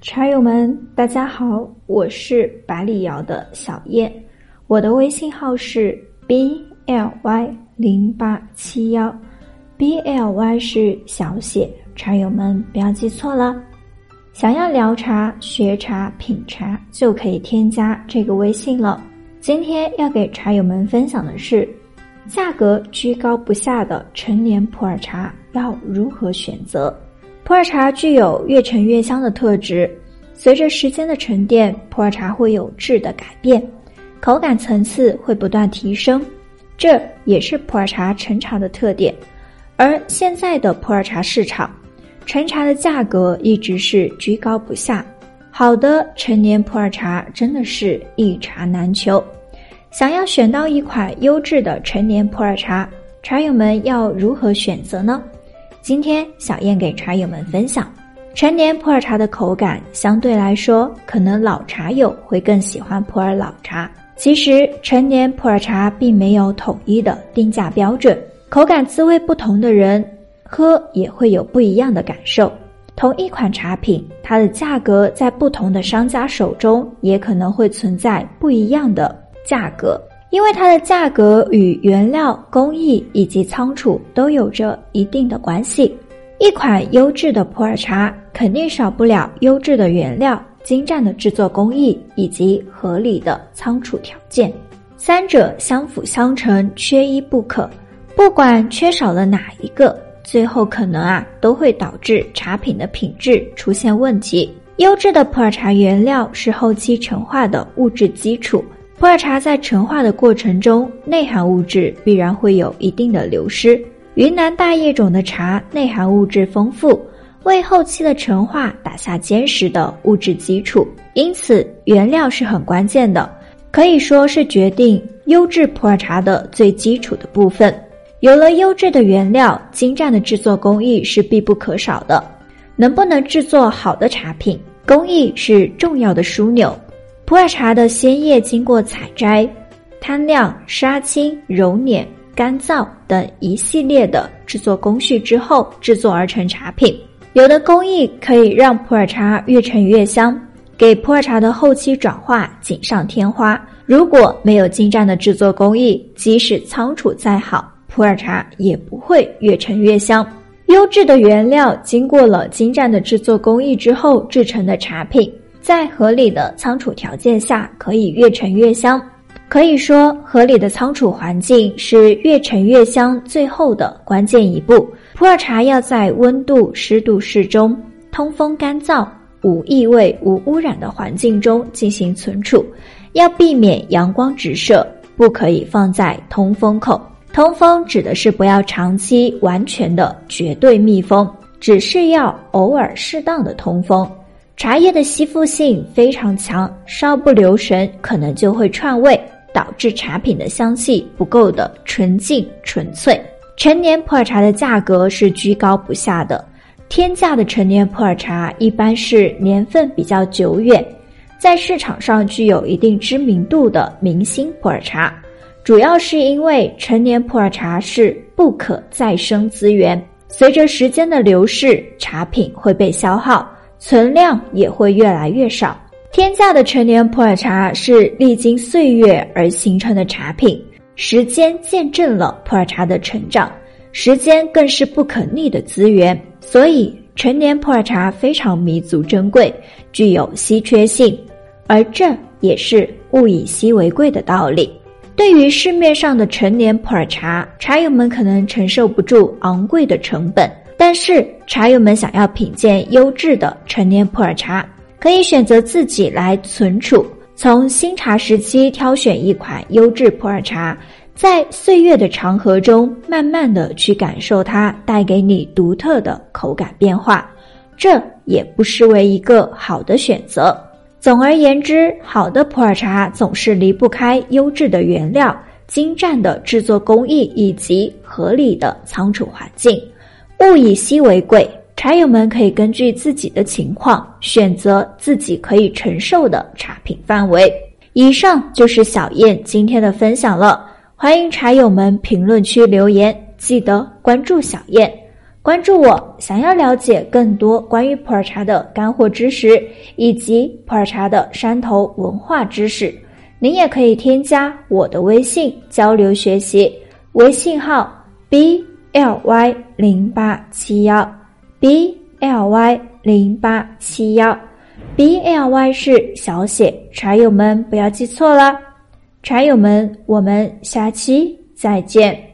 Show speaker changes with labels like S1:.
S1: 茶友们，大家好，我是百里瑶的小燕，我的微信号是 b l y 零八七幺，b l y 是小写，茶友们不要记错了。想要聊茶、学茶、品茶，就可以添加这个微信了。今天要给茶友们分享的是，价格居高不下的陈年普洱茶要如何选择？普洱茶具有越陈越香的特质，随着时间的沉淀，普洱茶会有质的改变，口感层次会不断提升，这也是普洱茶陈茶的特点。而现在的普洱茶市场，陈茶的价格一直是居高不下，好的陈年普洱茶真的是一茶难求。想要选到一款优质的陈年普洱茶，茶友们要如何选择呢？今天小燕给茶友们分享，陈年普洱茶的口感相对来说，可能老茶友会更喜欢普洱老茶。其实陈年普洱茶并没有统一的定价标准，口感滋味不同的人喝也会有不一样的感受。同一款茶品，它的价格在不同的商家手中也可能会存在不一样的价格。因为它的价格与原料、工艺以及仓储都有着一定的关系。一款优质的普洱茶肯定少不了优质的原料、精湛的制作工艺以及合理的仓储条件，三者相辅相成，缺一不可。不管缺少了哪一个，最后可能啊都会导致茶品的品质出现问题。优质的普洱茶原料是后期陈化的物质基础。普洱茶在陈化的过程中，内含物质必然会有一定的流失。云南大叶种的茶内含物质丰富，为后期的陈化打下坚实的物质基础。因此，原料是很关键的，可以说是决定优质普洱茶的最基础的部分。有了优质的原料，精湛的制作工艺是必不可少的。能不能制作好的茶品，工艺是重要的枢纽。普洱茶的鲜叶经过采摘、摊晾、杀青、揉捻、干燥等一系列的制作工序之后制作而成茶品。有的工艺可以让普洱茶越陈越香，给普洱茶的后期转化锦上添花。如果没有精湛的制作工艺，即使仓储再好，普洱茶也不会越陈越香。优质的原料经过了精湛的制作工艺之后制成的茶品。在合理的仓储条件下，可以越陈越香。可以说，合理的仓储环境是越陈越香最后的关键一步。普洱茶要在温度、湿度适中、通风干燥、无异味、无污染的环境中进行存储，要避免阳光直射，不可以放在通风口。通风指的是不要长期完全的绝对密封，只是要偶尔适当的通风。茶叶的吸附性非常强，稍不留神可能就会串味，导致茶品的香气不够的纯净纯粹。陈年普洱茶的价格是居高不下的，天价的陈年普洱茶一般是年份比较久远，在市场上具有一定知名度的明星普洱茶，主要是因为陈年普洱茶是不可再生资源，随着时间的流逝，茶品会被消耗。存量也会越来越少。天价的陈年普洱茶是历经岁月而形成的茶品，时间见证了普洱茶的成长，时间更是不可逆的资源。所以，陈年普洱茶非常弥足珍贵，具有稀缺性，而这也是物以稀为贵的道理。对于市面上的陈年普洱茶，茶友们可能承受不住昂贵的成本。但是茶友们想要品鉴优质的陈年普洱茶，可以选择自己来存储，从新茶时期挑选一款优质普洱茶，在岁月的长河中，慢慢的去感受它带给你独特的口感变化，这也不失为一个好的选择。总而言之，好的普洱茶总是离不开优质的原料、精湛的制作工艺以及合理的仓储环境。物以稀为贵，茶友们可以根据自己的情况选择自己可以承受的茶品范围。以上就是小燕今天的分享了，欢迎茶友们评论区留言，记得关注小燕。关注我，想要了解更多关于普洱茶的干货知识以及普洱茶的山头文化知识。您也可以添加我的微信交流学习，微信号 b l y 零八七幺 b l y 零八七幺 b l y 是小写，茶友们不要记错了。茶友们，我们下期再见。